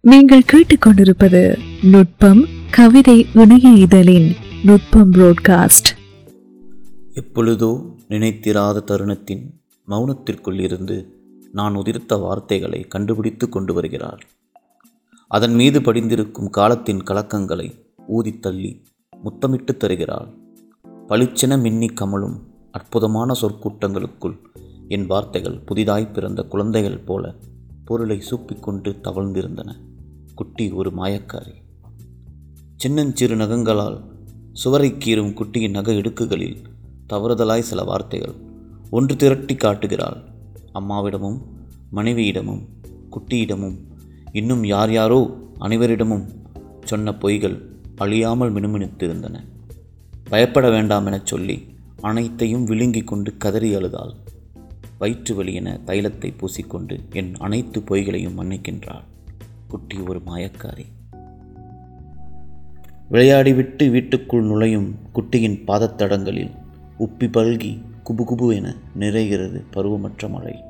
நீங்கள் கேட்டுக்கொண்டிருப்பது நுட்பம் கவிதை இணைய இதழின் நுட்பம் புரோட்காஸ்ட் எப்பொழுதோ நினைத்திராத தருணத்தின் மௌனத்திற்குள் இருந்து நான் உதிர்த்த வார்த்தைகளை கண்டுபிடித்து கொண்டு வருகிறாள். அதன் மீது படிந்திருக்கும் காலத்தின் கலக்கங்களை ஊதி தள்ளி முத்தமிட்டு தருகிறாள். பளிச்சென மின்னி கமலும் அற்புதமான சொற்கூட்டங்களுக்குள் என் வார்த்தைகள் புதிதாய் பிறந்த குழந்தைகள் போல பொருளை சூப்பிக்கொண்டு தவழ்ந்திருந்தன. குட்டி ஒரு மாயக்காரி. சின்னஞ்சிறு நகங்களால் சுவரை கீறும் குட்டியின் நக இடுக்குகளில் தவறுதலாய் சில வார்த்தைகள். ஒன்று திரட்டி காட்டுகிறாள். அம்மாவிடமும் மனைவியிடமும் குட்டியிடமும் இன்னும் யார் யாரோ அனைவரிடமும் சொன்ன பொய்கள் அழியாமல் மினுமினுத்திருந்தன. பயப்பட வேண்டாம் எனச் சொல்லி அனைத்தையும் விழுங்கிக் கொண்டு கதறி அழுதாள். வயிற்று வலி என தைலத்தை பூசிக்கொண்டு என் அனைத்து பொய்களையும் மன்னிக்கின்றாள். குட்டி ஒரு மாயக்காரி. விளையாடிவிட்டு வீட்டுக்குள் நுழையும் குட்டியின் பாதத்தடங்களில் உப்பி பல்கி குபுகுபு என நிறைகிறது பருவமற்ற மழை.